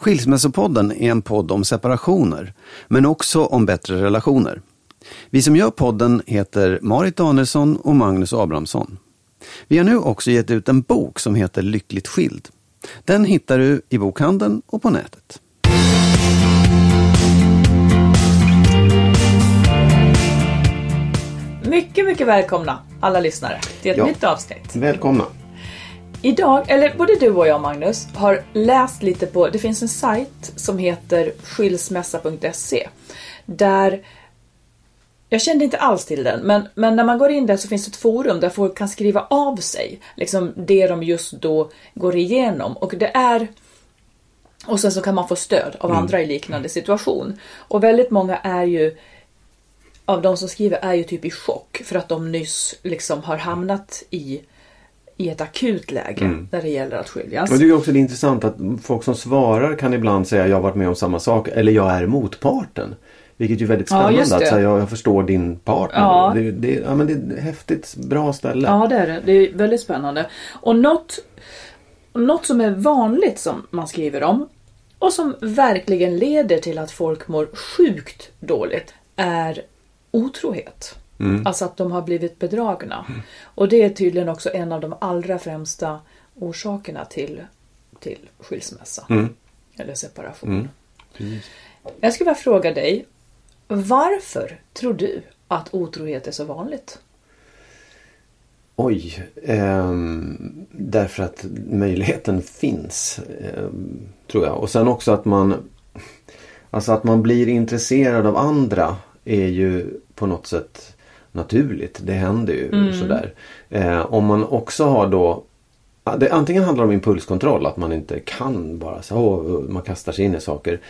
Skilsmässopodden är en podd om separationer, men också om bättre relationer. Vi som gör podden heter Marit Danielsson och Magnus Abrahamsson. Vi har nu också gett ut en bok som heter Lyckligt skild. Den hittar du i bokhandeln och på nätet. Mycket, mycket välkomna alla lyssnare till ett Ja. nytt avsnitt. Välkomna! Idag, eller både du och jag Magnus, har läst lite på, det finns en sajt som heter skilsmässa.se. Där, jag kände inte alls till den, men, men när man går in där så finns det ett forum där folk kan skriva av sig liksom det de just då går igenom. Och det är och sen så kan man få stöd av andra i liknande situation. Och väldigt många är ju av de som skriver är ju typ i chock för att de nyss liksom har hamnat i, i ett akut läge när det gäller att skiljas. Och det är också det intressant att folk som svarar kan ibland säga jag har varit med om samma sak eller jag är motparten. Vilket är väldigt Ja, spännande det. att säga jag förstår din partner. Ja. Det, det, ja, men det är ett häftigt bra ställe. Ja, det är det. Det är väldigt spännande. Och något, något som är vanligt som man skriver om och som verkligen leder till att folk mår sjukt dåligt är otrohet. Alltså att de har blivit bedragna. Och det är tydligen också en av de allra främsta orsakerna till, till skilsmässa. Eller separation. Jag skulle vilja fråga dig, varför tror du att otrohet är så vanligt? Oj. ehm, därför att möjligheten finns. ehm, tror jag. Och sen också att man Alltså att man blir intresserad av andra är ju på något sätt naturligt. Det händer ju sådär. Eh, om man också har då det, antingen handlar det om impulskontroll, att man inte kan bara så, åh, man kastar sig in i saker.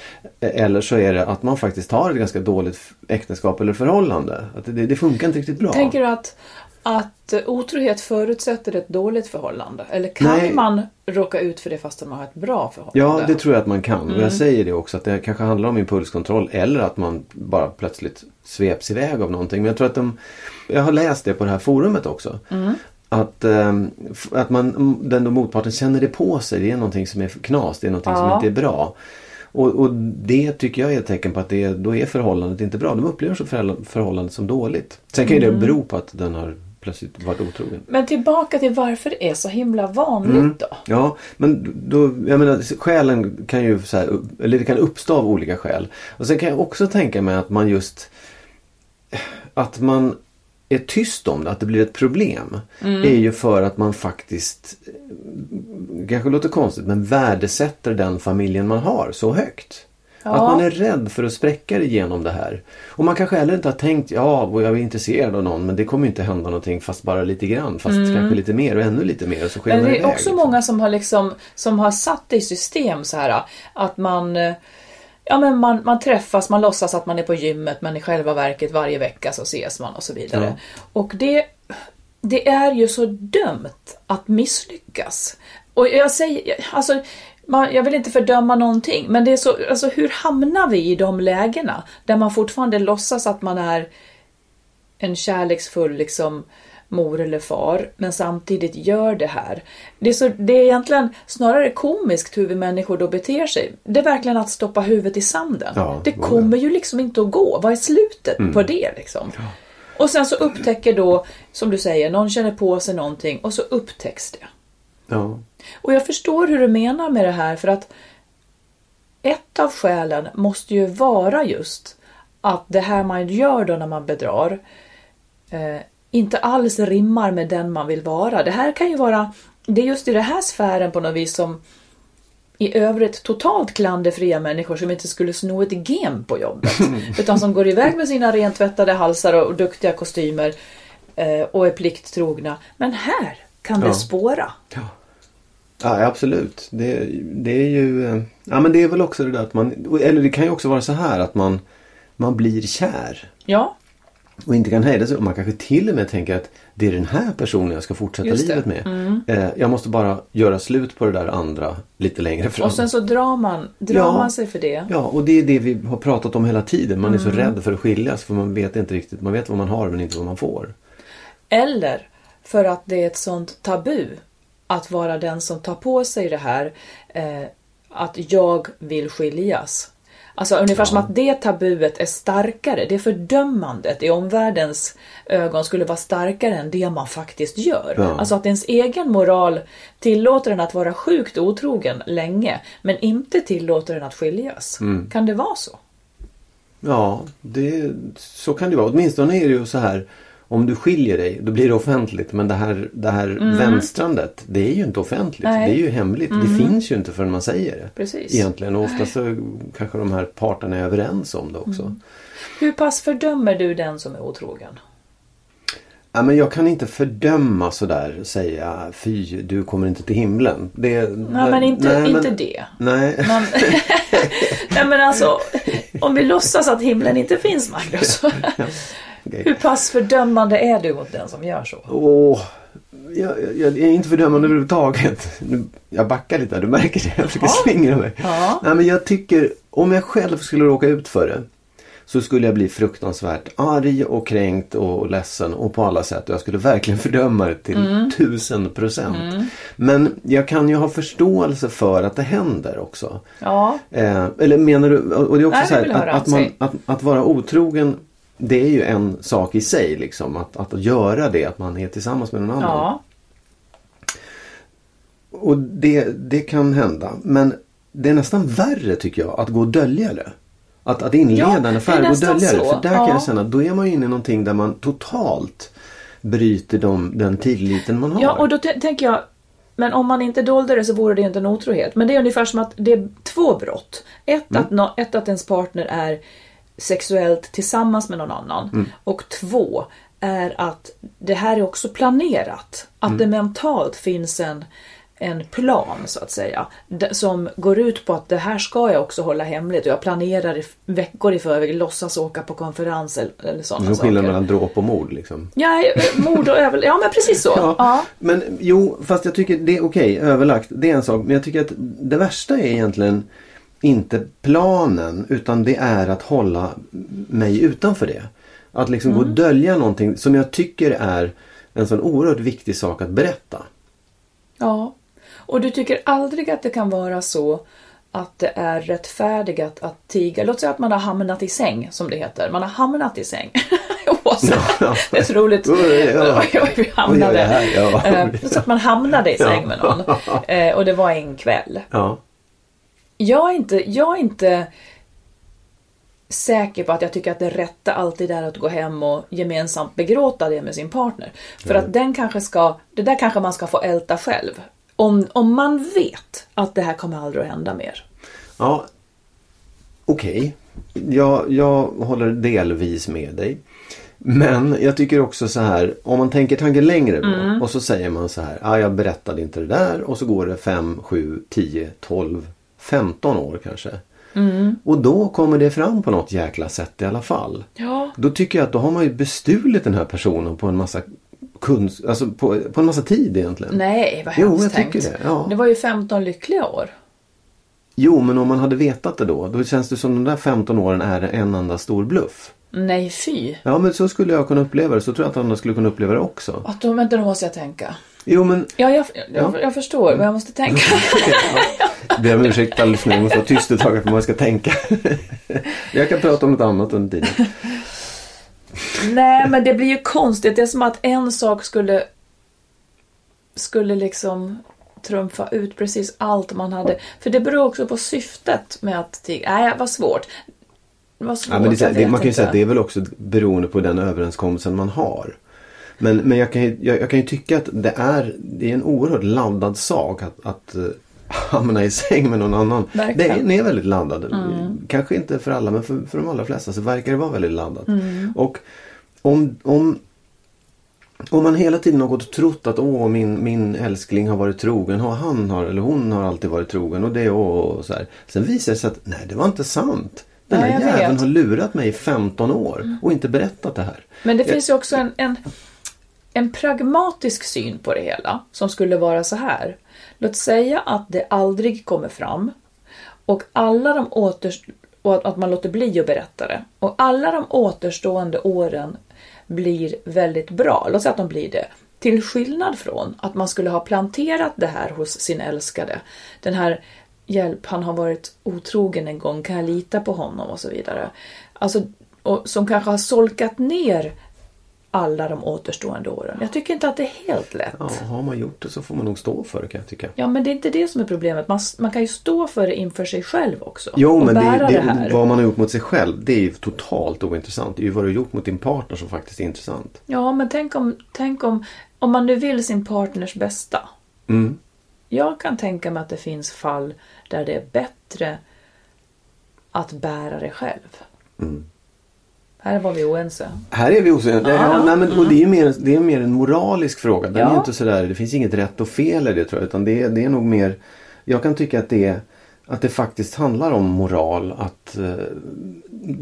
Eh, Eller så är det att man faktiskt har ett ganska dåligt äktenskap eller förhållande. Att det, det funkar inte riktigt bra. Tänker du att, att otrohet förutsätter ett dåligt förhållande? Eller kan Nej. man råka ut för det fast man har ett bra förhållande? Ja, det tror jag att man kan. Och Mm. jag säger det också att det kanske handlar om impulskontroll eller att man bara plötsligt sveps iväg av någonting. Men jag tror att de... Jag har läst det på det här forumet också. Mm. Att, ehm, att man, den då motparten känner det på sig. Det är någonting som är knas. Det är någonting som Ja. inte är bra. Och, och det tycker jag är ett tecken på att det, då är förhållandet inte bra. De upplever så förhållandet som dåligt. Sen kan ju Mm. det bero på att den har plötsligt varit otrogen. Men tillbaka till varför det är så himla vanligt Mm. då? Ja, men då, jag menar skälen kan ju så här, eller det kan uppstå av olika skäl. Och sen kan jag också tänka mig att man just att man är tyst om det, att det blir ett problem. Mm. Är ju för att man faktiskt, kanske låter konstigt, men värdesätter den familjen man har så högt. Ja. Att man är rädd för att spräcka genom det här. Och man kanske heller inte har tänkt, ja, jag är intresserad av någon, men det kommer inte hända någonting fast bara lite grann. Fast kanske lite mer och ännu lite mer och så skenar Mm. Men det är också liksom. många som har, liksom, som har satt det i system så här att man Ja men man, man träffas, man låtsas att man är på gymmet men i själva verket varje vecka så ses man och så vidare. Och det, det är ju så dömt att misslyckas. Och jag säger, alltså man, jag vill inte fördöma någonting men det är så, alltså hur hamnar vi i de lägena där man fortfarande låtsas att man är en kärleksfull liksom mor eller far men samtidigt gör det här. Det är, så, det är egentligen snarare komiskt hur vi människor då beter sig. Det är verkligen att stoppa huvudet i sanden. Ja, det kommer ju liksom inte att gå. Vad är slutet på det liksom? Och sen så upptäcker då, som du säger, någon känner på sig någonting och så upptäcks det. Ja. Och jag förstår hur du menar med det här för att ett av skälen måste ju vara just att det här man gör då när man bedrar eh, inte alls rimmar med den man vill vara. Det här kan ju vara, det är just i den här sfären på något vis som i övrigt totalt klanderfria människor som inte skulle sno ett gem på jobbet. utan som går iväg med sina rentvättade halsar och duktiga kostymer eh, och är plikttrogna. Men här kan det Ja. spåra. Ja, ja absolut. Det, det är ju... eh, Ja men det är väl också det där att man... Eller det kan ju också vara så här att man, man blir kär. Ja, Och inte kan hejda sig. Och man kanske till och med tänker att det är den här personen jag ska fortsätta. Mm. livet med. Eh, jag måste bara göra slut på det där andra lite längre fram. och sen så drar man, drar Ja. man sig för det. Ja, och det är det vi har pratat om hela tiden. Man är Mm. så rädd för att skiljas för man vet inte riktigt. Man vet vad man har men inte vad man får. Eller för att det är ett sånt tabu att vara den som tar på sig det här eh, att jag vill skiljas. Alltså ungefär som att det tabuet är starkare, det fördömandet i omvärldens ögon skulle vara starkare än det man faktiskt gör. Ja. Alltså att ens egen moral tillåter en att vara sjukt otrogen länge men inte tillåter en att skiljas. Kan det vara så? Ja, det, så kan det vara. Åtminstone är det ju så här. Om du skiljer dig, då blir det offentligt. Men det här, det här vänstrandet, det är ju inte offentligt. Mm. Nej. Mm. Det är ju hemligt. Det finns ju inte förrän man säger det. Precis. Egentligen. Och ofta så kanske de här parterna är överens om det också. Mm. Hur pass fördömer du den som är otrogen? Ja, men jag kan inte fördöma sådär säga fy du kommer inte till himlen. Det, Nej, men inte, nej, inte men- det. Nej. Men, nej men alltså, om vi låtsas att himlen inte finns Magnus. Hur pass fördömande är du mot den som gör så? Åh, jag, jag, jag är inte fördömande överhuvudtaget. Nu, jag backar lite, du märker det. Jag försöker slingra mig. Ja. Nej, men jag tycker, om jag själv skulle råka ut för det. Så skulle jag bli fruktansvärt arg och kränkt och ledsen och på alla sätt. Jag skulle verkligen fördöma det till Mm. tusen procent. Men jag kan ju ha förståelse för att det händer också. Ja, Eh, eller menar du, och det är också Nej, så här att, att, man, att, att vara otrogen det är ju en sak i sig liksom. Att, att göra det, att man är tillsammans med någon annan. ja, Och det, det kan hända. Men det är nästan värre tycker jag att gå och dölja det. Att, att inleda Ja, en affär och dölja det. För där kan Ja. jag känna att då är man ju inne i någonting där man totalt bryter de, den tilliten man har. ja och då tänker jag men om man inte dolde det så vore det inte en otrohet. Men det är ungefär som att det är två brott. Ett, Mm. att, ett att ens partner är sexuellt tillsammans med någon annan. Mm. Och två är att det här är också planerat. Att Mm. det mentalt finns en, en plan så att säga. Som går ut på att det här ska jag också hålla hemligt. Och jag planerar i veckor i förväg, låtsas åka på konferens eller, eller sådana saker. skillnad mellan dråp och mord liksom. Ja, eh, mord och över... Ja, men precis så. Ja, Ja. Men jo, fast jag tycker det är okej, överlagt. Det är en sak. Men jag tycker att det värsta är egentligen inte planen utan det är att hålla mig utanför det. Att liksom gå och dölja någonting som jag tycker är en sån oerhört viktig sak att berätta. Ja, och du tycker aldrig att det kan vara så att det är rättfärdigat att tiga. Låt säga att man har hamnat i säng, som det heter. Man har hamnat i säng. Ja. Det är så roligt. Ja. Vi hamnade. Ja. Eh, Så att man hamnade i säng med någon. Eh, Och det var en kväll. Ja. Jag är inte, jag är inte säker på att jag tycker att det rätta alltid är att gå hem och gemensamt begråta det med sin partner. För att den kanske ska, det där kanske man ska få älta själv. Om, om man vet att det här kommer aldrig att hända mer. Ja, okej. Jag, jag håller delvis med dig. Men jag tycker också så här, om man tänker tanken längre då Mm. och så säger man så här, ah, jag berättade inte det där och så går det 5, 7, 10, 12, 15 år kanske. Mm. Och då kommer det fram på något jäkla sätt i alla fall. Ja. Då tycker jag att då har man ju bestulit den här personen på en massa kunst, alltså på, på en massa tid egentligen. Nej, vad Jo, hemskt jag tycker tänkt. det, ja. det var ju 15 lyckliga år. Jo, men om man hade vetat det då, då känns det som de där 15 åren är en enda stor bluff. Nej, fy. Ja men så skulle jag kunna uppleva det. Så tror jag att andra skulle kunna uppleva det också. Att vänta, nu måste jag tänka. Jo men Ja, jag, jag, Ja. jag förstår, men jag måste tänka. Ber om ursäkt nu. Jag måste vara tyst ett tag för man ska tänka. jag kan prata om något annat under tiden. Nej, men det blir ju konstigt. Det är som att en sak skulle skulle liksom trumfa ut precis allt man hade. För det beror också på syftet med att tiga. Nej, vad svårt. Var svårt, Ja, men det, det, man kan ju säga att det är väl också beroende på den överenskommelsen man har. Men, men jag, kan ju, jag, jag kan ju tycka att det är, det är en oerhört laddad sak att, att eh, hamna i säng med någon annan. Verkligen. Mm. Den är väldigt laddad. Kanske inte för alla men för, för de allra flesta så verkar det vara väldigt laddat. Mm. Och om, om, om man hela tiden har gått och trott att åh min, min älskling har varit trogen. Och han har, eller hon har alltid varit trogen. Och det och, och så här. Sen visar det sig att nej det var inte sant. Den här jag jäveln har lurat mig i 15 år och inte berättat det här. Men det Jag- finns ju också en, en, en pragmatisk syn på det hela som skulle vara så här. Låt säga att det aldrig kommer fram och alla de åter, och att- man låter bli att berätta det. Och alla de återstående åren blir väldigt bra. Låt säga att de blir det. Till skillnad från att man skulle ha planterat det här hos sin älskade. Den här hjälp, han har varit otrogen en gång, kan jag lita på honom och så vidare. Alltså, och som kanske har solkat ner alla de återstående åren. Jag tycker inte att det är helt lätt. Ja, har man gjort det så får man nog stå för det kan jag tycka. Ja, men det är inte det som är problemet. Man, man kan ju stå för det inför sig själv också. Jo men det, det, det, vad man har gjort mot sig själv det är ju totalt ointressant. Det är ju vad du har gjort mot din partner som faktiskt är intressant. Ja, men tänk om, tänk om, om man nu vill sin partners bästa. Mm. Jag kan tänka mig att det finns fall där det är bättre att bära det själv. Mm. Här var vi oense. Här är vi osäkra. Ja, nej, men, och det är ju mer, det är mer en moralisk fråga. Den Ja. är inte sådär, det finns inget rätt och fel i det tror jag. Utan det, är- det är nog mer, jag kan tycka att det, är- att det faktiskt handlar om moral. Att eh,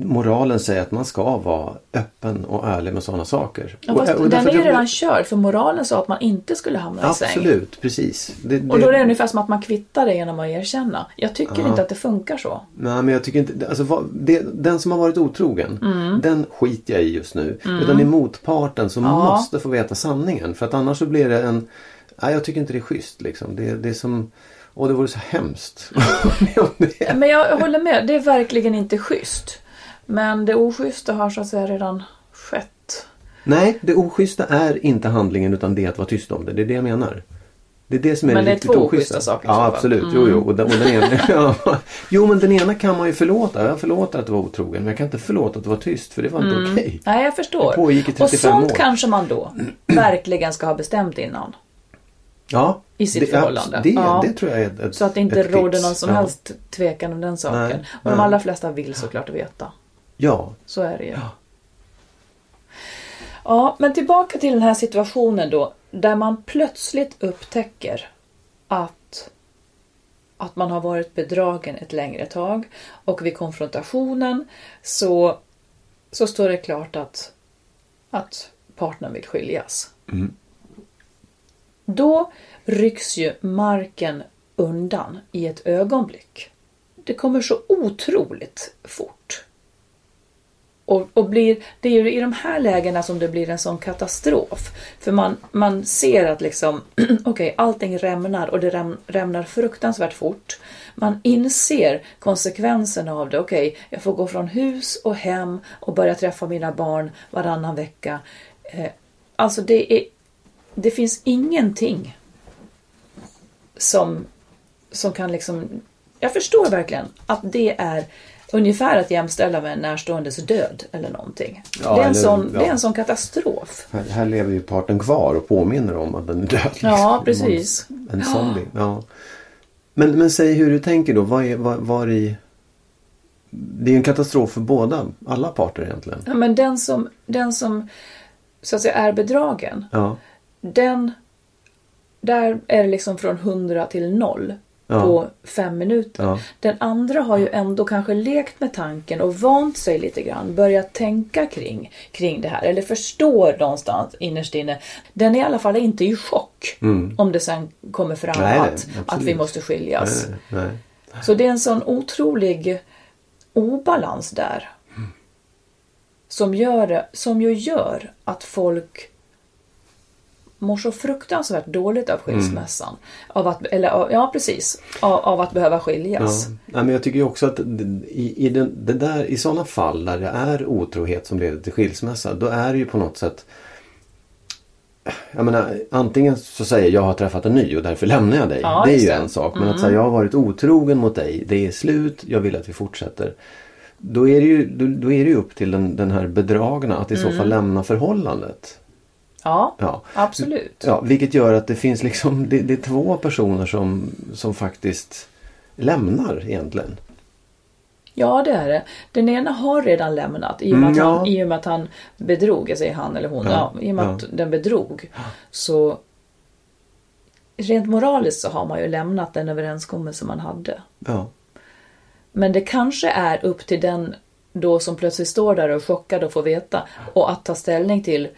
moralen säger att man ska vara öppen och ärlig med sådana saker. Ja, Och- fast och den är ju jag- redan körd för moralen sa att man inte skulle hamna i säng. Absolut, precis. Det, Och då är det ungefär som att man kvittar det genom att erkänna. Jag tycker inte att det funkar så. Nej men jag tycker inte, alltså vad, det, den som har varit otrogen, Mm. den skiter jag i just nu. Utan det är motparten som måste få veta sanningen. För att annars så blir det en, nej jag tycker inte det är schysst liksom. Det, det är som, åh det vore så hemskt. Men jag håller med, det är verkligen inte schysst. Men det oschyssta har så att säga redan skett. nej, det oschyssta är inte handlingen utan det är att vara tyst om det. Det är det jag menar. Det är det som är Men det är riktigt två oschyssta. saker Ja absolut, jo jo. Och den, och den ena, ja. Jo men den ena kan man ju förlåta. Jag förlåter att du var otrogen men jag kan inte förlåta att du var tyst för det var inte okej. Nej, jag förstår. Det pågick i och 35 sånt år. kanske man då verkligen ska ha bestämt innan. Ja, I sitt det, förhållande. Det, Ja. det tror jag är ett, Så att det inte råder någon som ja. helst tvekan om den saken. Nej, och de nej. allra flesta vill såklart veta. Ja, Så är det ju. Ja, men tillbaka till den här situationen då. Där man plötsligt upptäcker att, att man har varit bedragen ett längre tag. Och vid konfrontationen så, så står det klart att, att partnern vill skiljas. Då rycks ju marken undan i ett ögonblick. Det kommer så otroligt fort. Och, och blir, det är ju i de här lägena som det blir en sån katastrof. För man, man ser att liksom, okej, allting rämnar och det räm, rämnar fruktansvärt fort. Man inser konsekvenserna av det. Okej, jag får gå från hus och hem och börja träffa mina barn varannan vecka. Eh, alltså det är, det finns ingenting som, som kan liksom... Jag förstår verkligen att det är ungefär att jämställa med en närståendes död eller någonting. Ja, det, är en eller- sån, ja. det är en sån katastrof. här, här lever ju parten kvar och påminner om att den är död. liksom. Ja, precis. En zombie. Ja. Men, men säg hur du tänker då. Vad är, var, var i... Det är en katastrof för båda, alla parter egentligen. Ja, men den som, den som så att säga är bedragen, Ja, den... Där är det liksom från 100 till 0 Ja. på fem minuter. Ja. Den andra har ju ändå kanske lekt med tanken och vant sig lite grann. Börjat tänka kring, kring det här. Eller förstår någonstans innerst inne. Den är i alla fall inte i chock. Om det sen kommer fram Mm. Nej, nej, att, att vi måste skiljas. nej. Så det är en sån otrolig obalans där. som, gör, som ju gör att folk mår så fruktansvärt dåligt av skilsmässan. Av att, eller, av- ja, precis. Av, av att behöva Ja. skiljas. Nej, men jag tycker också att i, i, den, det där, i sådana fall där det är otrohet som leder till skilsmässa då är det ju på något sätt jag menar, antingen så säger jag har träffat en ny och därför lämnar jag dig. Ja, det är ju det. Mm. en sak. Men att säga jag har varit otrogen mot dig, det är slut, jag vill att vi fortsätter. Då är det ju, då, då är det upp till den, den här bedragna att i så Mm. fall lämna förhållandet. Ja, Ja. absolut. Ja, vilket gör att det finns liksom, det, det är två personer som, som faktiskt lämnar egentligen. Ja, det är det. Den ena har redan lämnat i och med, Mm, att, ja. han, i och med att han bedrog, jag säger han eller hon, ja, Ja, i och med att den bedrog. Så rent moraliskt så har man ju lämnat den överenskommelse man hade. Men det kanske är upp till den då som plötsligt står där och är chockad och får veta och att ta ställning till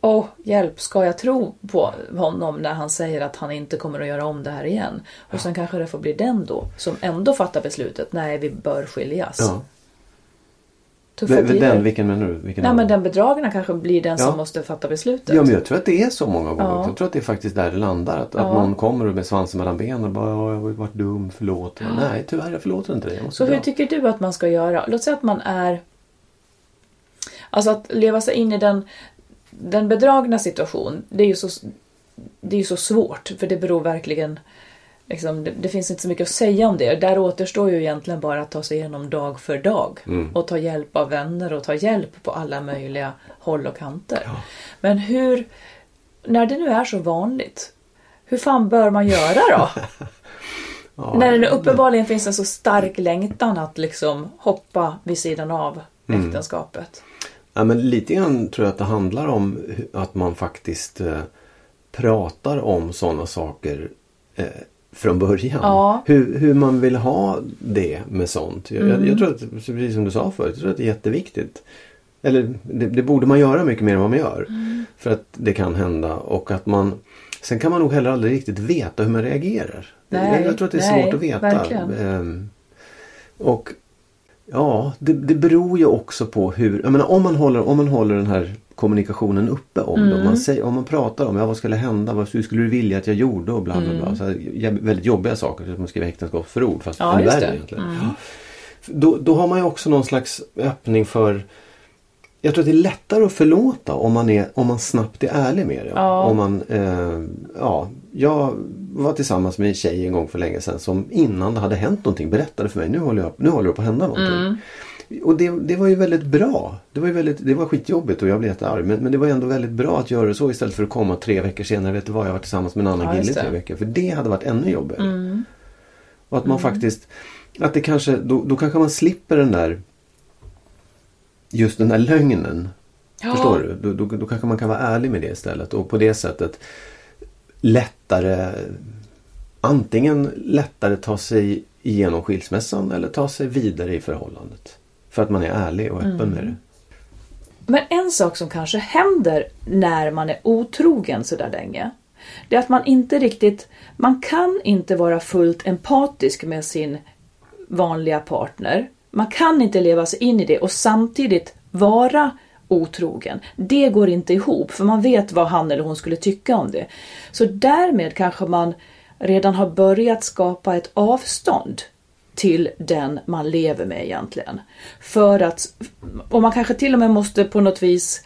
Åh, hjälp, ska jag tro på honom när han säger att han inte kommer att göra om det här igen? Och sen kanske det får bli den då som ändå fattar beslutet, nej vi bör skiljas. ja. Den, den, vilken menar du? Vilken Nej men den bedragna kanske blir den Ja. som måste fatta beslutet. Ja men jag tror att det är så många gånger Ja. Jag tror att det är faktiskt där det landar. Att, att Ja. någon kommer med svansen mellan benen och bara "Ja, jag har varit dum, förlåt. Nej tyvärr jag förlåter inte dig. Så hur dra." tycker du att man ska göra? Låt säga att man är... Alltså att leva sig in i den, den bedragna situation, det är ju så, det är ju så svårt för det beror verkligen... Liksom, det, det finns inte så mycket att säga om det. Där återstår ju egentligen bara att ta sig igenom dag för dag och ta hjälp av vänner och ta hjälp på alla möjliga håll och kanter. Men hur, när det nu är så vanligt, hur fan bör man göra då? Ja, När det uppenbarligen finns en så stark längtan att liksom hoppa vid sidan av Mm. äktenskapet. Ja, men lite grann tror jag att det handlar om att man faktiskt eh, pratar om sådana saker eh, från början. Ja. Hur, hur man vill ha det med sånt. Jag, Mm. jag, jag tror att, precis som du sa förut, jag tror att det är jätteviktigt. Eller det, det borde man göra mycket mer än vad man gör. Mm. För att det kan hända och att man Sen kan man nog heller aldrig riktigt veta hur man reagerar. Nej, jag, jag tror att det är nej, svårt att veta. verkligen. Ehm, och Ja, det, det beror ju också på hur, jag menar om man håller, om man håller den här kommunikationen uppe om det. Om man, säger, om man pratar om ja, vad skulle hända, vad hur skulle du vilja att jag gjorde och bla bla bla. Så här, väldigt jobbiga saker, som att skriva äktenskapsförord fast Ja, ännu värre egentligen. Ja. Då, då har man ju också någon slags öppning för jag tror att det är lättare att förlåta om man, är, om man snabbt är ärlig med det. Ja. Om man, eh, ja, jag var tillsammans med en tjej en gång för länge sedan som innan det hade hänt någonting berättade för mig nu håller, jag, nu håller det på att hända någonting. Och det, det var ju väldigt bra. Det var, ju väldigt, det var skitjobbigt och jag blev jättearg. Men, men det var ändå väldigt bra att göra det så istället för att komma tre veckor senare. Vet du vad, jag var tillsammans med en annan Ja, just tre veckor. För det hade varit ännu jobbigare. Och att man faktiskt, att det kanske, då, då kanske man slipper den där just den där lögnen. Ja. Förstår du? Då, då, då kanske man kan vara ärlig med det istället och på det sättet lättare antingen lättare ta sig igenom skilsmässan eller ta sig vidare i förhållandet. För att man är ärlig och öppen Mm. med det. Men en sak som kanske händer när man är otrogen sådär länge. Det är att man inte riktigt, man kan inte vara fullt empatisk med sin vanliga partner. Man kan inte leva sig in i det och samtidigt vara otrogen. Det går inte ihop för man vet vad han eller hon skulle tycka om det. Så därmed kanske man redan har börjat skapa ett avstånd till den man lever med egentligen. För att, och man kanske till och med måste på något vis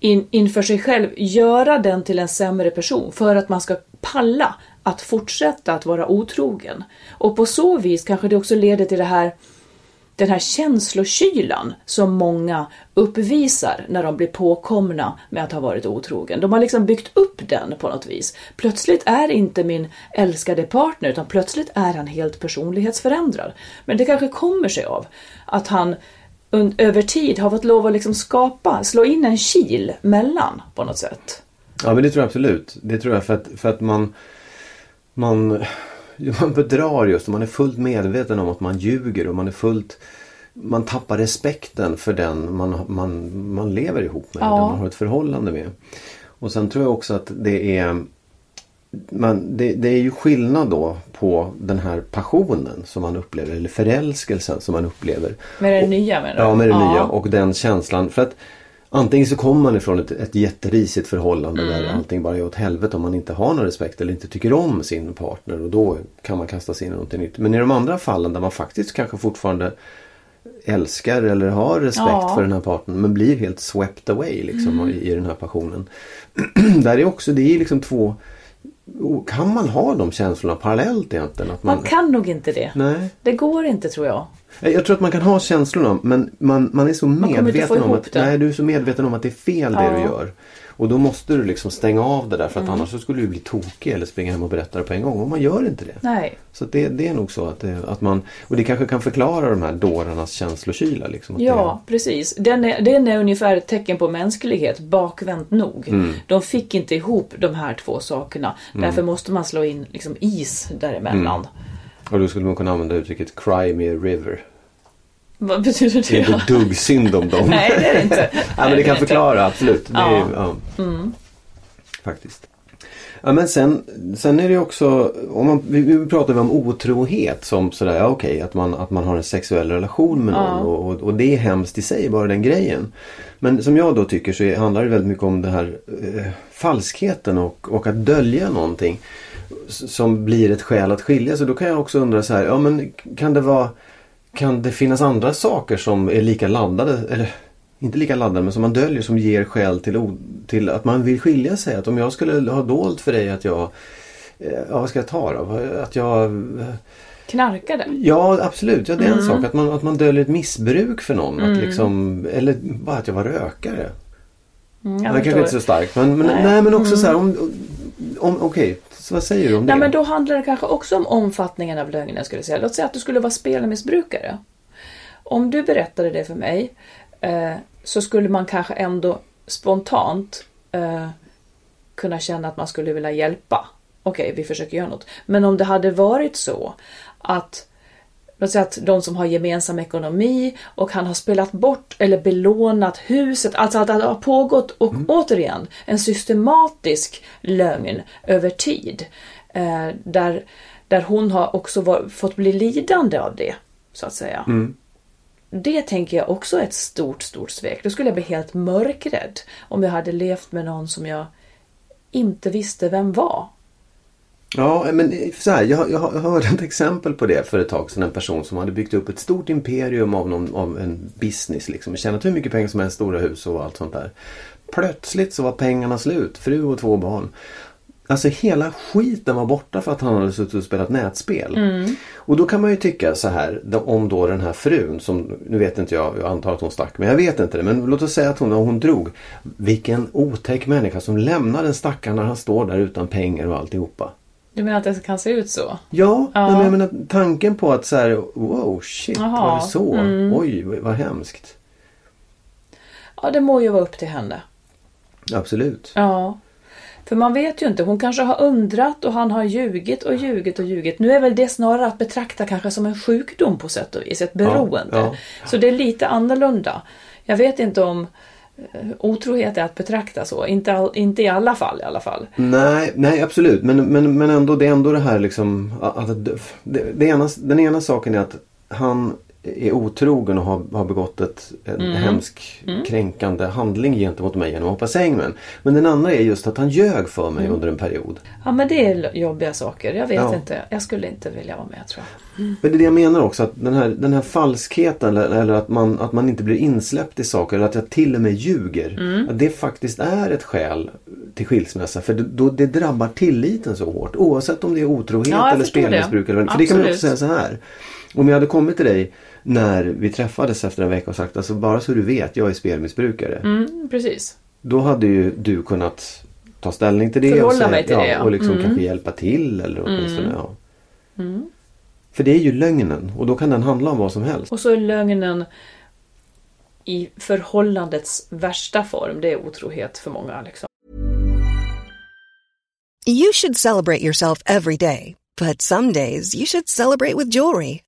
in, inför sig själv göra den till en sämre person för att man ska palla att fortsätta att vara otrogen. Och på så vis kanske det också leder till det här den här känslokylan som många uppvisar när de blir påkomna med att ha varit otrogen. De har liksom byggt upp den på något vis. Plötsligt är inte min älskade partner utan plötsligt är han helt personlighetsförändrad. Men det kanske kommer sig av att han över tid har fått lov att liksom skapa, slå in en kil mellan på något sätt. Ja men det tror jag absolut. Det tror jag för att, för att man, man, man bedrar just och man är fullt medveten om att man ljuger och man är fullt man tappar respekten för den man, man, man lever ihop med, Ja. den man har ett förhållande med. Och sen tror jag också att det är man, det, det är ju skillnad då på den här passionen som man upplever eller förälskelsen som man upplever. Med det Och- nya menar du? Ja, med det Ja. nya och den känslan. För att antingen så kommer man ifrån ett, ett jätterisigt förhållande Mm. där allting bara är åt helvete om man inte har någon respekt eller inte tycker om sin partner och då kan man kasta sig in i någonting nytt. Men i de andra fallen där man faktiskt kanske fortfarande älskar eller har respekt Ja. Mm. för den här partnern men blir helt swept away liksom i, i den här passionen. där är också, det är liksom två kan man ha de känslorna parallellt egentligen? Att man, Man kan nog inte det. Nej. Det går inte tror jag. Jag tror att man kan ha känslorna men man, man är så få medveten om att, det. nej, du är så medveten om att det är fel det Ja. du gör. Och då måste du liksom stänga av det där för att Mm. annars så skulle du bli tokig eller springa hem och berätta det på en gång. Och man gör inte det. Nej. Så det, det är nog så att, det, att man, och det kanske kan förklara de här dårarnas känslokyla. Liksom, Ja, precis. Den är, den är ungefär ett tecken på mänsklighet, bakvänt nog. Mm. De fick inte ihop de här två sakerna. Därför måste man slå in liksom is däremellan. Det, och då skulle man kunna använda uttrycket cry me a river. Vad betyder Det är det? inte dugg synd om dem. Nej, det är det inte. ja, men det kan förklara, absolut. Det är, Ja. ja. Faktiskt. Ja, men sen, sen är det också, om man, vi, pratar om otrohet som sådär, ja, okej, att, man, att man har en sexuell relation med någon och, och, och det är hemskt i sig, bara den grejen. Men som jag då tycker så är, handlar det väldigt mycket om det här eh, falskheten och, och att dölja någonting som blir ett skäl att skilja sig. Då kan jag också undra så här, ja men kan det vara kan det finnas andra saker som är lika laddade, eller inte lika laddade men som man döljer som ger skäl till, till att man vill skilja sig? Att om jag skulle ha dolt för dig att jag, eh, ja vad ska jag ta då? Att jag, eh, Knarkade? ja absolut, ja det är en sak. Att man, att man döljer ett missbruk för någon. Att liksom, eller bara att jag var rökare. Mm, det jag kanske förstår. inte så starkt. Men, men, nej. Nej. men också så här om, okej, så vad säger du om Nej, det? men då handlar det kanske också om omfattningen av lögnen skulle jag säga. Låt säga att du skulle vara spelmissbrukare. Om du berättade det för mig eh, så skulle man kanske ändå spontant eh, kunna känna att man skulle vilja hjälpa. Okej, vi försöker göra något. Men om det hade varit så att Låt säga att de som har gemensam ekonomi och han har spelat bort eller belånat huset. Alltså att det har pågått, och återigen, en systematisk lögn över tid. Eh, där, där hon har också var, fått bli lidande av det, så att säga. Det tänker jag också är ett stort, stort svek. Då skulle jag bli helt mörkrädd om jag hade levt med någon som jag inte visste vem var. Ja, men så här, jag, jag hörde ett exempel på det för ett tag sedan. En person som hade byggt upp ett stort imperium av, någon, av en business. Liksom. Tjänat hur mycket pengar som helst, stora hus och allt sånt där. Plötsligt så var pengarna slut. Fru och två barn. Alltså hela skiten var borta för att han hade suttit och spelat nätspel. Och då kan man ju tycka så här om då den här frun som, nu vet inte jag, jag antar att hon stack, men jag vet inte det. Men låt oss säga att hon, hon drog. Vilken otäck människa som lämnar den stackaren när han står där utan pengar och alltihopa. Du menar att det kan se ut så? Ja, Ja. men jag menar tanken på att så här, wow shit, Jaha, var det så? Oj, vad hemskt. Ja, det må ju vara upp till henne. Absolut. Ja. För man vet ju inte, hon kanske har undrat och han har ljugit och ljugit och ljugit. Nu är väl det snarare att betrakta kanske som en sjukdom på sätt och vis, ett beroende. ja. Så det är lite annorlunda. Jag vet inte om Eh, otrohet är att betrakta så, inte, all, inte i alla fall i alla fall. Nej, nej absolut. Men, men, men ändå, det är ändå det här liksom. Att, det, det ena, den ena saken är att han är otrogen och har, har begått ett, en Mm. hemsk kränkande handling gentemot mig genom att hoppa säng med en. Men den andra är just att han ljög för mig under en period. Ja, men det är jobbiga saker. Jag vet Ja. inte. Jag skulle inte vilja vara med tror jag. Men det är det jag menar också, att den här, den här falskheten eller, eller att, man, att man inte blir insläppt i saker eller att jag till och med ljuger. Mm. Att det faktiskt är ett skäl till skilsmässa för det, då, det drabbar tilliten så hårt. Oavsett om det är otrohet Ja, eller spelmissbruk. Eller, för det kan man också Absolut. säga så här. Om jag hade kommit till dig när vi träffades efter en vecka och sagt alltså bara så du vet, jag är spelmissbrukare. Mm, precis. Då hade ju du kunnat ta ställning till det Förhålla och, säga, mig till ja, det, ja. och liksom Mm. kanske hjälpa till eller åtminstone ja. För det är ju lögnen och då kan den handla om vad som helst. Och så är lögnen i förhållandets värsta form. Det är otrohet för många. Liksom. You should celebrate yourself every day, but some days you should celebrate with jewelry.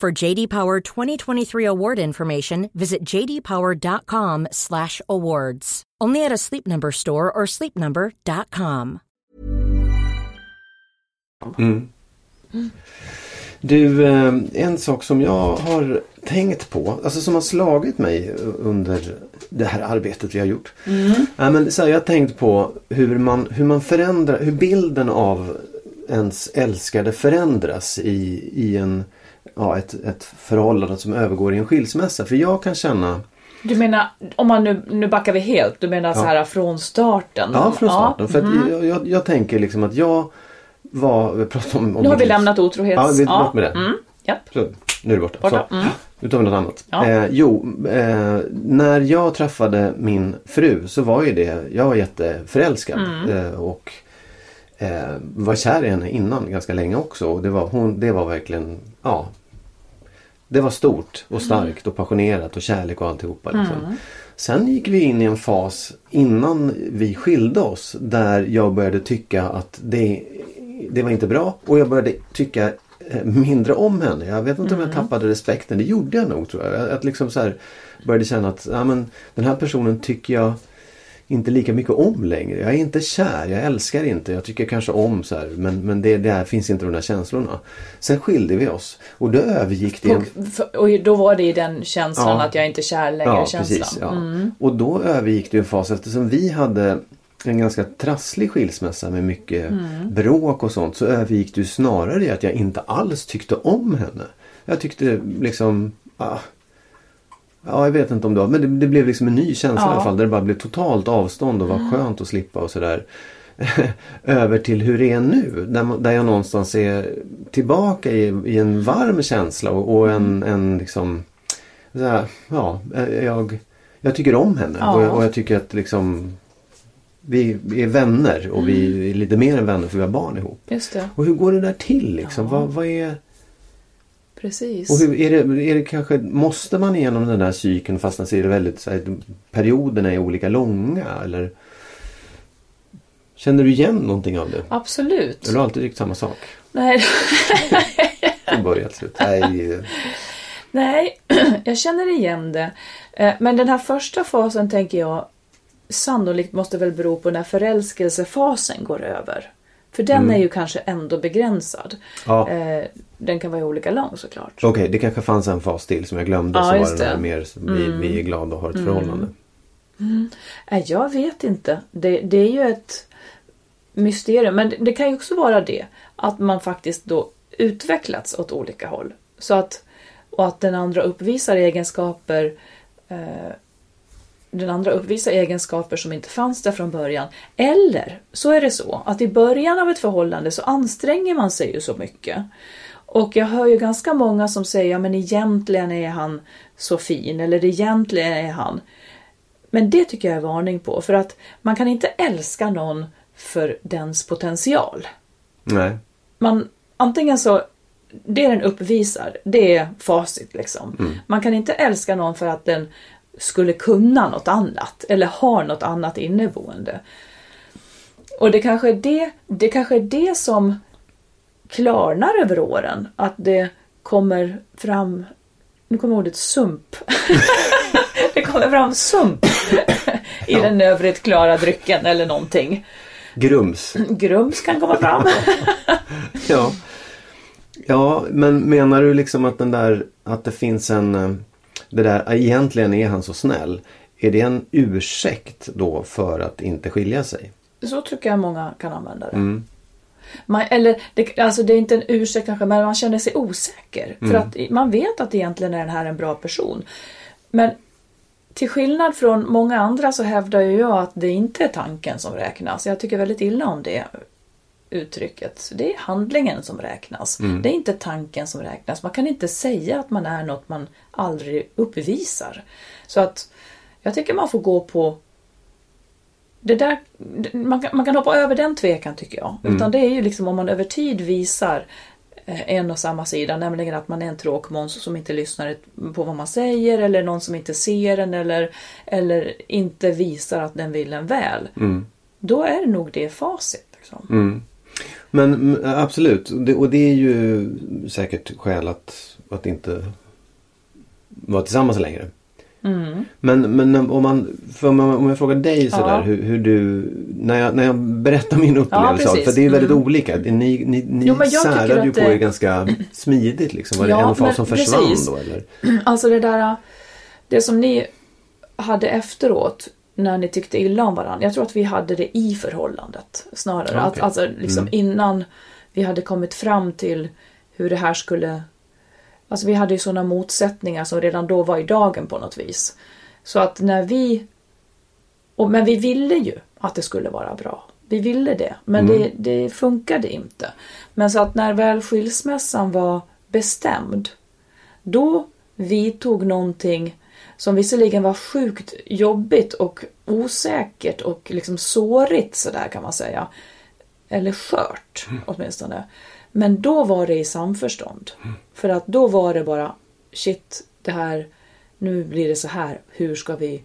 For JD Power 2023 award information, visit jdpower.com/awards. Only at a Sleep Number store or sleepnumber.com. Mm. Du, eh, en sak som jag har tänkt på, alltså som har slagit mig under det här arbetet vi har gjort. Mm. Ja, men, så här, jag har tänkt på hur man, hur man förändrar, hur bilden av ens älskade förändras i, i en, ja, ett, ett förhållande som övergår i en skilsmässa. För jag kan känna Du menar, om man nu, nu backar vi helt, du menar så här från starten? Ja, från starten. Ja, För mhm. jag, jag, jag tänker liksom att jag var, vi pratade om, om Nu har vi livs- lämnat otrohets... Ja, vi är bort med det. Mm, japp. Så, nu är det borta. Borta, Så, mm. Nu tar vi något annat. Ja. Eh, jo, eh, när jag träffade min fru så var ju det, jag var jätteförälskad. Mm. Eh, och eh, var kär i henne innan ganska länge också. Och det var, hon, det var verkligen, ja. Det var stort och starkt och passionerat och kärlek och alltihopa. Liksom. Mm. Sen gick vi in i en fas innan vi skilde oss där jag började tycka att det, det var inte bra och jag började tycka eh, mindre om henne. Jag vet inte om jag tappade respekten. Det gjorde jag nog tror jag. Att liksom så började känna att ja, men, den här personen tycker jag inte lika mycket om längre. Jag är inte kär, jag älskar inte. Jag tycker kanske om så här, men, men det, det här finns inte de där känslorna. Sen skilde vi oss och då övergick det... Och, och då var det i den känslan Ja. att jag inte är kär längre Ja, känslan. precis. Ja. Mm. Och då övergick det en fas eftersom vi hade en ganska trasslig skilsmässa med mycket Mm. bråk och sånt så övergick det ju snarare i att jag inte alls tyckte om henne. Jag tyckte liksom ah, Ja, jag vet inte om det var, men det, det blev liksom en ny känsla Ja. i alla fall. Där det bara blev totalt avstånd och var skönt att slippa och sådär. Över till hur det är nu. Där, där jag någonstans är tillbaka i, i en varm känsla och, och en, en liksom här, ja, jag, jag tycker om henne Ja. och, jag, och jag tycker att liksom vi, är vänner och vi är lite mer än vänner för vi har barn ihop. Just det, Och hur går det där till liksom? Vad, vad är... precis. Och hur, är, det, är det kanske, måste man igenom den där cykeln fast så är det väldigt, så här, perioderna är olika långa eller? Känner du igen någonting av det? Absolut. Eller har du alltid tyckt samma sak? Nej, Från början till slut? Nej. nej, jag känner igen det. Eh, Men den här första fasen tänker jag sannolikt måste väl bero på när förälskelsefasen går över. För den Mm. är ju kanske ändå begränsad. Ja. Eh, Den kan vara olika lång såklart. Okej, det kanske fanns en fas till som jag glömde Ja, som var just den här det. mer vi, Mm. vi är glada och har ett Mm. förhållande. Nej, jag vet inte. Det, det är ju ett mysterium. Men det, det kan ju också vara det. Att man faktiskt då utvecklats åt olika håll. Så att, och att den andra uppvisar egenskaper eh, den andra uppvisar egenskaper som inte fanns där från början. Eller så är det så att i början av ett förhållande så anstränger man sig ju så mycket. Och jag hör ju ganska många som säger ja men egentligen är han så fin eller egentligen är han men det tycker jag är varning på för att man kan inte älska någon för dens potential. Nej. Man, antingen så, det den uppvisar, det är facit liksom. Mm. Man kan inte älska någon för att den skulle kunna något annat eller har något annat inneboende. Och det kanske är det, det kanske är det som klarnar över åren. Att det kommer fram, nu kommer ordet sump. kommer fram sump i den övrigt klara drycken eller någonting. Grums. Grums kan komma fram. Ja. Ja, men menar du liksom att den där, att det finns en, eh, det där, egentligen är han så snäll. Är det en ursäkt då för att inte skilja sig? Så tycker jag många kan använda det. Mm. Man, eller, det, alltså det är inte en ursäkt kanske, men man känner sig osäker. För Mm. att man vet att egentligen är den här en bra person. Men till skillnad från många andra så hävdar ju jag att det inte är tanken som räknas. Jag tycker väldigt illa om det uttrycket. Det är handlingen som räknas. Mm. Det är inte tanken som räknas. Man kan inte säga att man är något man aldrig uppvisar. Så att jag tycker man får gå på det där, man, kan, man kan hoppa över den tvekan tycker jag. Mm. Utan det är ju liksom om man över tid visar eh, en och samma sida, nämligen att man är en tråkmåns som inte lyssnar på vad man säger eller någon som inte ser en eller, eller inte visar att den vill en väl. Mm. Då är det nog det facit. Liksom. Mm. Men absolut, det, och det är ju säkert skäl att, att inte vara tillsammans längre. Mm. Men, men om, man, för om, jag, frågar dig sådär Ja. hur, hur du, när jag, när jag berättar min upplevelse av precis. för det är väldigt Mm. olika. Ni, ni, ni Jo, särade ju på det- er ganska smidigt liksom. Var det Ja, en fas som försvann precis. då eller? Alltså det där, det som ni hade efteråt när ni tyckte illa om varandra. Jag tror att vi hade det i förhållandet snarare. Ja, Att, alltså liksom Mm. innan vi hade kommit fram till hur det här skulle... Alltså vi hade ju sådana motsättningar som redan då var i dagen på något vis. Så att när vi... Och, men vi ville ju att det skulle vara bra. Vi ville det. Men Mm. det, det funkade inte. Men så att när väl skilsmässan var bestämd. Då vidtog någonting som visserligen var sjukt jobbigt och osäkert och liksom sårigt sådär kan man säga. Eller skört åtminstone. Men då var det i samförstånd. För att då var det bara shit, det här, nu blir det så här, hur ska vi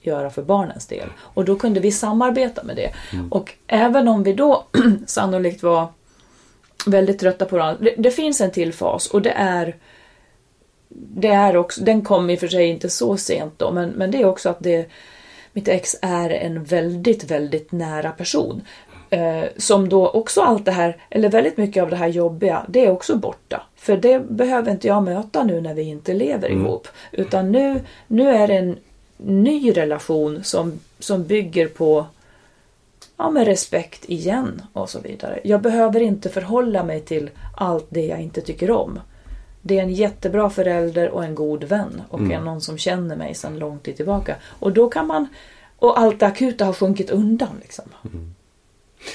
göra för barnens del? Och då kunde vi samarbeta med det. Och även om vi då sannolikt var väldigt trötta på varandra. Det, det finns en till fas och det är det är också, den kom i och för sig inte så sent då, men, men det är också att det, mitt ex är en väldigt, väldigt nära person. Eh, som då också allt det här, eller väldigt mycket av det här jobbiga, det är också borta. För det behöver inte jag möta nu när vi inte lever ihop. Utan nu, nu är det en ny relation som, som bygger på ja, med respekt igen och så vidare. Jag behöver inte förhålla mig till allt det jag inte tycker om. Det är en jättebra förälder och en god vän och en någon som känner mig sedan lång tid tillbaka. Och då kan man, och allt det akuta har sjunkit undan liksom.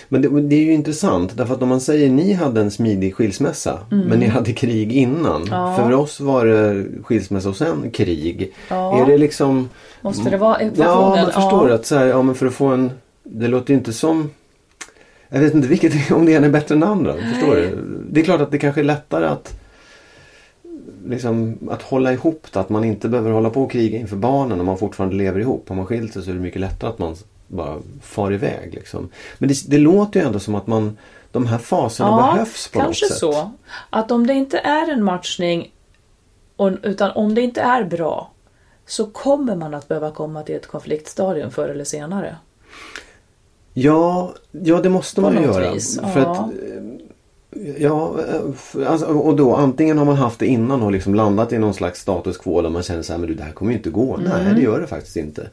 Men det, det är ju intressant därför att om man säger ni hade en smidig skilsmässa men ni hade krig innan. Mm. Ja. För oss var det skilsmässa och sen krig. Ja. Är det liksom... Måste det vara Ja, ekvationen? man förstår att så här, ja men för att få en... Det låter ju inte som... Jag vet inte vilket, om det ena är bättre än det andra. Förstår du? Det är klart att det kanske är lättare att liksom att hålla ihop det. Att man inte behöver hålla på och kriga inför barnen om man fortfarande lever ihop. Om man skilt sig så är det mycket lättare att man bara far iväg. Liksom. Men det, det låter ju ändå som att man de här faserna behövs på kanske något sätt. så. Att om det inte är en matchning, utan om det inte är bra, så kommer man att behöva komma till ett konfliktstadium förr eller senare. Ja, ja det måste man ju göra. vis, För ja. att, ja, eh, alltså, och då antingen har man haft det innan och liksom landat i någon slags status quo där man känner så här, men du, det här kommer ju inte gå. Mm. Nej, det gör det faktiskt inte.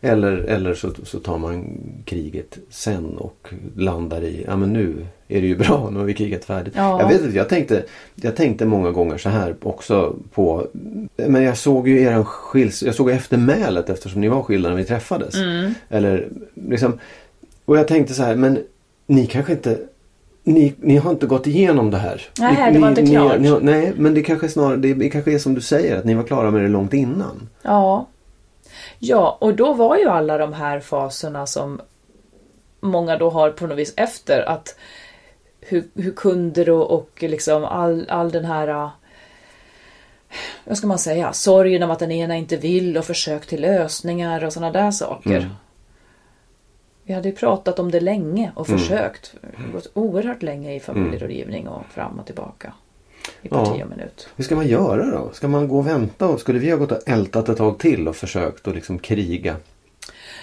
Eller, eller så, så tar man kriget sen och landar i, ja men nu är det ju bra, nu har vi krigat färdigt. Ja. Jag vet inte, jag tänkte, jag tänkte många gånger så här också på, men jag såg ju eran skils, jag såg eftermälet eftersom ni var skilda när vi träffades. Mm. Eller liksom, och jag tänkte så här, men ni kanske inte ni, ni har inte gått igenom det här. Nej, ni, det var inte ni, klart. Ni, nej, men det kanske snarare, det, det kanske är som du säger att ni var klara med det långt innan. Ja. Ja, och då var ju alla de här faserna som många då har på något vis efter att hur, hur kunder och, och liksom all, all den här äh, vad ska man säga, sorgen om att den ena inte vill och försök till lösningar och sådana där saker. Mm. Vi hade ju pratat om det länge och försökt. Gått oerhört länge i familjerådgivning och fram och tillbaka. i parti Ja. och minut. Hur ska man göra då? Ska man gå och vänta? Och skulle vi ha gått och ältat ett tag till och försökt att liksom kriga?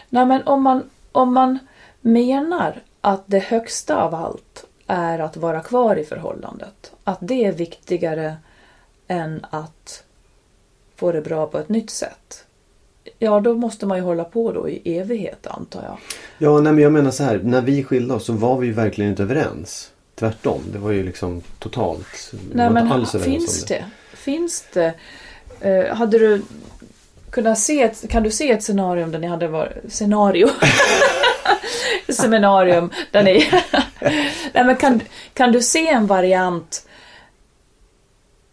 Nej men om man, om man menar att det högsta av allt är att vara kvar i förhållandet. Att det är viktigare än att få det bra på ett nytt sätt. Ja, då måste man ju hålla på då i evighet antar jag. Ja, nej, men jag menar så här. När vi skilde oss så var vi ju verkligen inte överens. Tvärtom. Det var ju liksom totalt. Nej men alls finns om det? Finns det? Eh, hade du kunnat se ett, kan du se ett scenario där ni hade varit, scenario? Seminarium där ni... Nej men kan, kan du se en variant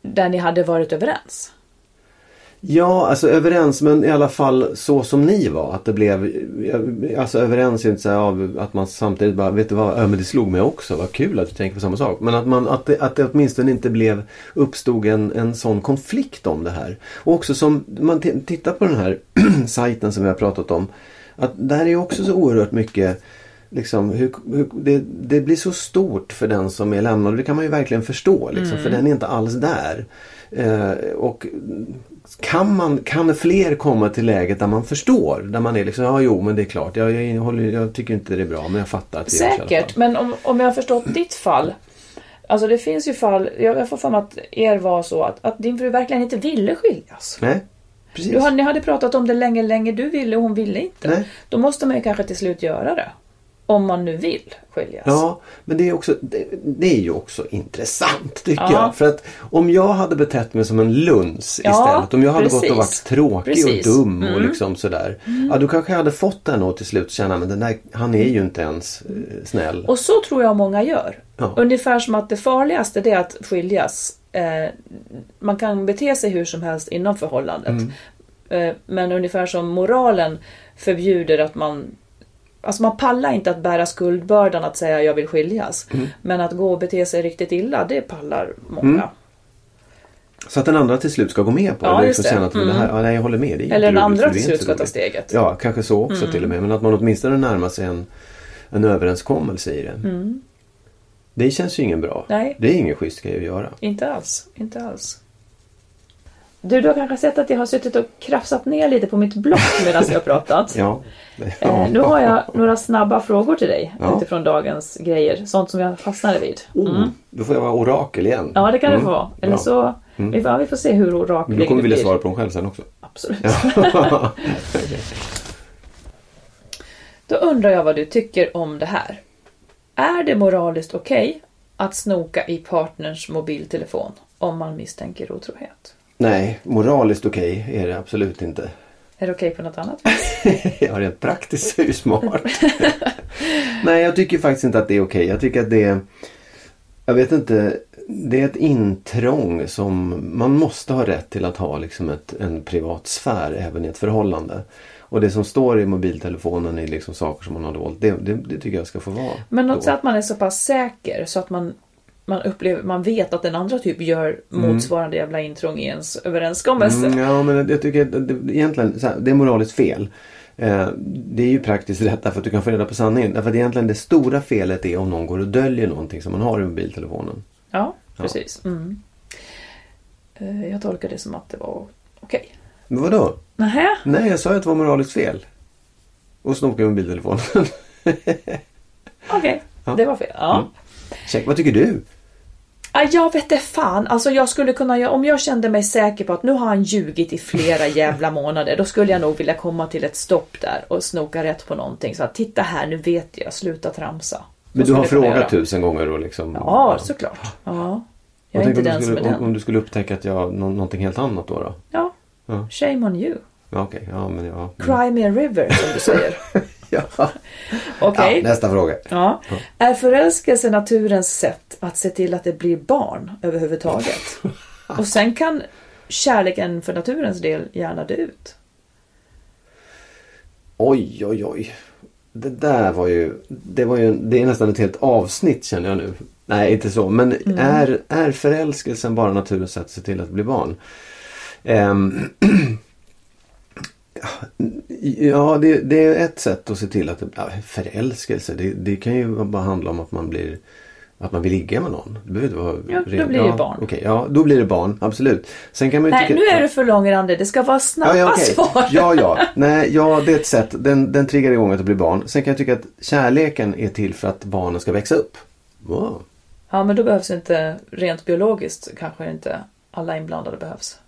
där ni hade varit överens? Ja, alltså överens men i alla fall så som ni var. Att det blev, alltså överens är inte så här att man samtidigt bara, vet du vad, ja, men det slog mig också, vad kul att du tänker på samma sak. Men att, man, att, det, att det åtminstone inte blev, uppstod en, en sån konflikt om det här. Och också som, man tittar på den här sajten som vi har pratat om. Att där är också så oerhört mycket Liksom, hur, hur, det, det blir så stort för den som är lämnad och det kan man ju verkligen förstå. Liksom, För den är inte alls där. Eh, och kan, man, kan fler komma till läget där man förstår? Där man är liksom, ja jo men det är klart, jag, jag, håller, jag tycker inte det är bra men jag fattar att det. Säkert, men om, om jag har förstått ditt fall. Alltså det finns ju fall, jag får för mig att er var så att, att din fru verkligen inte ville skiljas. Nej, precis. Du, ni hade pratat om det länge, länge. Du ville och hon ville inte. Nej. Då måste man ju kanske till slut göra det. Om man nu vill skiljas. Ja, men det är, också, det, det är ju också intressant tycker Ja. jag. För att om jag hade betett mig som en luns Ja, istället. Om jag hade gått precis. och varit tråkig Precis. och dum och Mm. liksom sådär. Ja, då kanske jag hade fått henne att till slut känna men den där, han är ju inte ens eh, snäll. Och så tror jag många gör. Ja. Ungefär som att det farligaste det är att skiljas. Eh, man kan bete sig hur som helst inom förhållandet. Mm. Eh, men ungefär som moralen förbjuder att man Alltså man pallar inte att bära skuldbördan att säga jag vill skiljas. Mm. Men att gå och bete sig riktigt illa, det pallar många. Så att den andra till slut ska gå med på Ja, det. Eller det. känna att men det här, ja, nej, jag håller med. Det är Eller den andra till slut ska ta steget. Ja, kanske så också Mm. till och med. Men att man åtminstone närmar sig en, en överenskommelse i det. Mm. Det känns ju ingen bra. Nej. Det är ingen schysst grej att göra. Inte alls, inte alls. Du, du har kanske sett att jag har suttit och krafsat ner lite på mitt block medan jag har pratat. Ja. Eh, nu har jag några snabba frågor till dig Ja. utifrån dagens grejer. Sånt som jag fastnade vid. Oh, Då får jag vara orakel igen. Ja, det kan Mm. du få vara. Eller så... Mm. Vi, får, ja, vi får se hur oraklig då kommer du vi vilja blir. svara på dem själv sen också. Absolut. Ja. Då undrar jag vad du tycker om det här. Är det moraliskt okej att snoka i partners mobiltelefon om man misstänker otrohet? Nej, moraliskt okej är det absolut inte. Är det okej på något annat ja, rent praktiskt är det ju smart. Nej, jag tycker faktiskt inte att det är okej. Jag tycker att det är... Jag vet inte. Det är ett intrång som man måste ha rätt till att ha liksom ett, en privat sfär även i ett förhållande. Och det som står i mobiltelefonen är liksom saker som man har dolt. Det, det, det tycker jag ska få vara. Men då. något så att man är så pass säker så att man, man upplever, man vet att den andra typ gör motsvarande jävla intrång i ens överenskommelse. Mm, ja, men jag tycker att det, egentligen här, det är moraliskt fel. Eh, det är ju praktiskt rätt därför att du kan få reda på sanningen. Därför att egentligen det stora felet är om någon går och döljer någonting som man har i mobiltelefonen. Ja, precis. Mm. Eh, Jag tolkar det som att det var okej. Men vadå? Nähä? Nej, jag sa ju att det var moraliskt fel. Och snoka i mobiltelefonen. Okej, Ja. det var fel. Ja. Mm. Check, vad tycker du? Ah, Jag vet det fan. Alltså jag skulle kunna om jag kände mig säker på att nu har han ljugit i flera jävla månader. Då skulle jag nog vilja komma till ett stopp där och snoka rätt på någonting. Så att titta här, nu vet jag, sluta tramsa. Men du har skulle frågat tusen gånger och liksom... Ja, såklart. Ja. Jag är inte om den du som skulle, är om, om den. du skulle upptäcka att jag nå, någonting helt annat då? då? Ja, Ja, shame on you. ja okej. Ja, men ja. Cry me a river, som du säger. ja. Okej. ja. Nästa fråga. Ja. Är förälskelse naturens sätt att se till att det blir barn överhuvudtaget? Och sen kan kärleken för naturens del gärna dö ut. Oj, oj, oj. Det där var ju... Det, var ju, det är nästan ett helt avsnitt känner jag nu. Nej, inte så. Men Mm. är, är förälskelsen bara naturens sätt att se till att bli barn? Ehm, ja, det, det är ett sätt att se till att... Ja, förälskelse, det, det kan ju bara handla om att man blir... Att man vill ligga med någon. Det behöver inte vara Ja, då ren- blir det ja, barn. okej, ja, då blir det barn. Absolut. Sen kan man ju Nej, tycka... nu är du för långrandig. Det ska vara snabba Ja, ja, okej. svar. ja, ja. Nej, ja, det är ett sätt. Den, den triggar igång att det blir barn. Sen kan jag tycka att kärleken är till för att barnen ska växa upp. Wow. Ja, men då behövs inte rent biologiskt kanske inte alla inblandade behövs.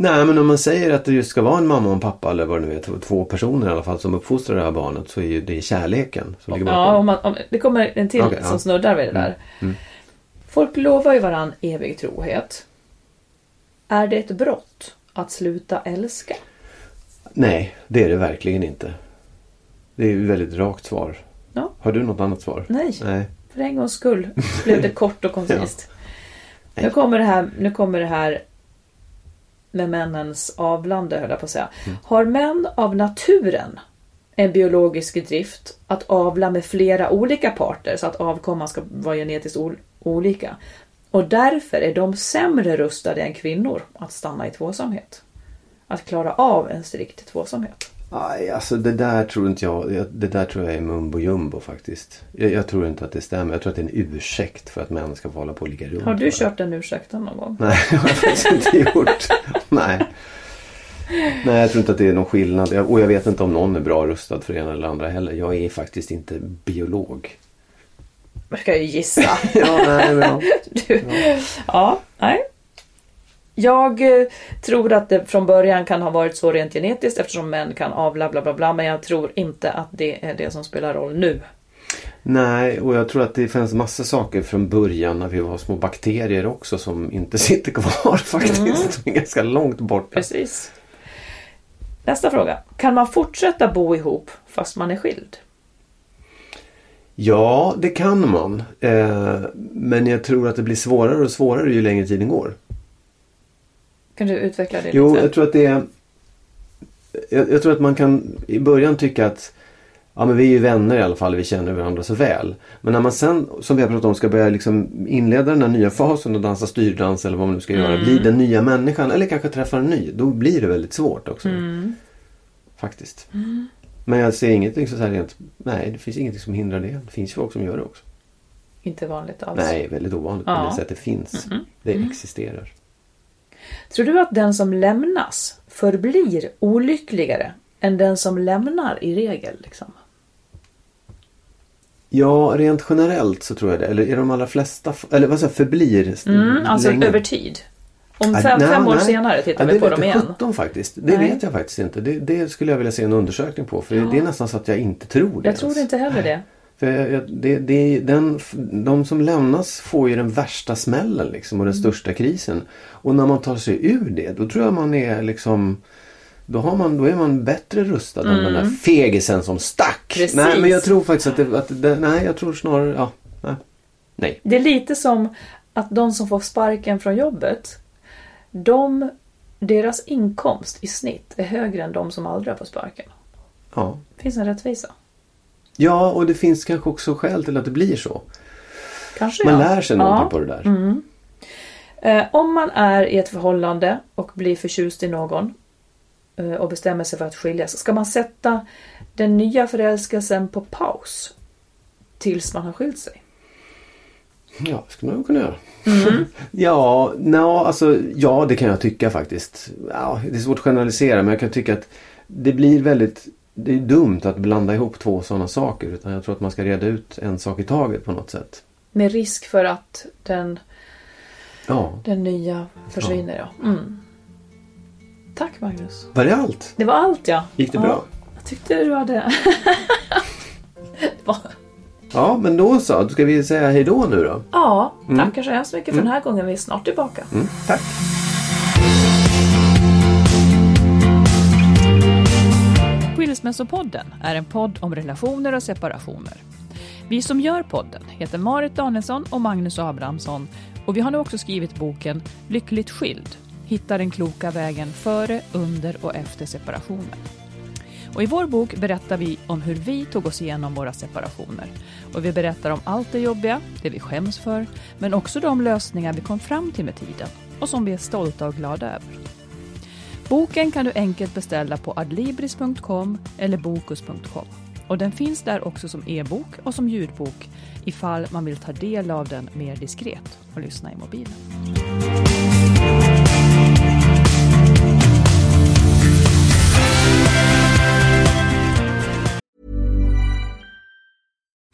Nej, men om man säger att det just ska vara en mamma och en pappa eller vad det nu är, två- personer i alla fall som uppfostrar det här barnet så är ju det kärleken som ligger bakom. Ja, om man, om, det kommer en till Okej, som ja. snuddar vid det där. Mm. Folk lovar ju varann evig trohet. Är det ett brott att sluta älska? Nej, det är det verkligen inte. Det är ju ett väldigt rakt svar. Ja. Har du något annat svar? Nej. Nej. För en gångs skull blev det kort och koncist. Nu kommer det här, nu kommer det här med männens avlande höll jag på att säga. Mm. Har män av naturen en biologisk drift att avla med flera olika parter så att avkomman ska vara genetiskt olika. Och därför är de sämre rustade än kvinnor att stanna i tvåsamhet. Att klara av en strikt tvåsamhet. Aj, alltså det där tror inte jag. Det där tror jag är mumbo jumbo faktiskt. Jag, jag tror inte att det stämmer. Jag tror att det är en ursäkt för att män ska få hålla på och ligga runt. Har du kört den ursäkten någon gång? Nej, det har jag faktiskt inte gjort. Nej. Nej, jag tror inte att det är någon skillnad. Jag- Och jag vet inte om någon är bra rustad för det ena eller andra heller. Jag är faktiskt inte biolog. Jag ska ju gissa. Ja, nej, men ja. Du. Ja, nej. Jag eh, tror att det från början kan ha varit så rent genetiskt eftersom män kan avla bla bla bla. Men jag tror inte att det är det som spelar roll nu. Nej, och jag tror att det finns massa saker från början när vi var små bakterier också som inte sitter kvar faktiskt. Mm. Som är ganska långt borta. Precis. Nästa fråga. Kan man fortsätta bo ihop fast man är skild? Ja, det kan man. Eh, men jag tror att det blir svårare och svårare ju längre tiden går. Kan du utveckla det Jo, lite? jag tror att det är... Jag, jag tror att man kan i början tycka att Ja men vi är ju vänner i alla fall, vi känner varandra så väl. Men när man sen, som vi har pratat om, ska börja liksom inleda den här nya fasen och dansa styrdans eller vad man nu ska göra. Mm. Bli den nya människan eller kanske träffa en ny. Då blir det väldigt svårt också. Mm. Faktiskt. Men jag ser ingenting så här rent, nej det finns ingenting som hindrar det. Det finns folk som gör det också. Inte vanligt alls. Nej, väldigt ovanligt. Men Ja. det sättet finns. Mm. Det existerar. Tror du att den som lämnas förblir olyckligare än den som lämnar i regel? Liksom? Ja, rent generellt så tror jag det. Eller är de allra flesta, eller vad säger förblir Mm, alltså länge? över tid. Om Ja, fem, nej, fem år nej. senare tittar Ja, vi på det dem igen. 17 faktiskt. Det Nej. vet jag faktiskt inte. Det, det skulle jag vilja se en undersökning på. För det är nästan så att jag inte tror det Jag tror ens. inte heller det. För det, det, den, de som lämnas får ju den värsta smällen liksom och Mm. den största krisen. Och när man tar sig ur det då tror jag man är liksom då, har man, då är man bättre rustad än den där fegisen som stack. Mm. Precis. Nej men jag tror faktiskt att det, att det nej jag tror snarare, ja. Nej. nej. Det är lite som att de som får sparken från jobbet, de, deras inkomst i snitt är högre än de som aldrig har fått sparken. Ja. Det finns en rättvisa. Ja och det finns kanske också skäl till att det blir så. Kanske Man ja. lär sig någonting Ja. på det där. Mm. Eh, om man är i ett förhållande och blir förtjust i någon eh, och bestämmer sig för att skiljas. Ska man sätta den nya förälskelsen på paus tills man har skilt sig? Ja, det skulle man kunna göra. ja, no, alltså, ja, det kan jag tycka faktiskt. Ja, det är svårt att generalisera men jag kan tycka att det blir väldigt det är dumt att blanda ihop två sådana saker utan jag tror att man ska reda ut en sak i taget på något sätt. Med risk för att den, Ja, den nya försvinner. Ja. Mm. Tack Magnus. var det allt? Det var allt ja. Gick det ja. bra? Jag tyckte du hade... Det var- Ja, men då så. Ska vi säga hej då nu då. ja, tackar så hemskt mycket för den här gången. Vi är snart tillbaka. Mm, tack. Skilsmässopodden är en podd om relationer och separationer. Vi som gör podden heter Marit Danielsson och Magnus Abrahamsson och vi har nu också skrivit boken Lyckligt skild. Hitta den kloka vägen före, under och efter separationen. Och I vår bok berättar vi om hur vi tog oss igenom våra separationer. Och Vi berättar om allt det jobbiga, det vi skäms för, men också de lösningar vi kom fram till med tiden och som vi är stolta och glada över. Boken kan du enkelt beställa på adlibris.com eller bokus.com. Och den finns där också som e-bok och som ljudbok ifall man vill ta del av den mer diskret och lyssna i mobilen.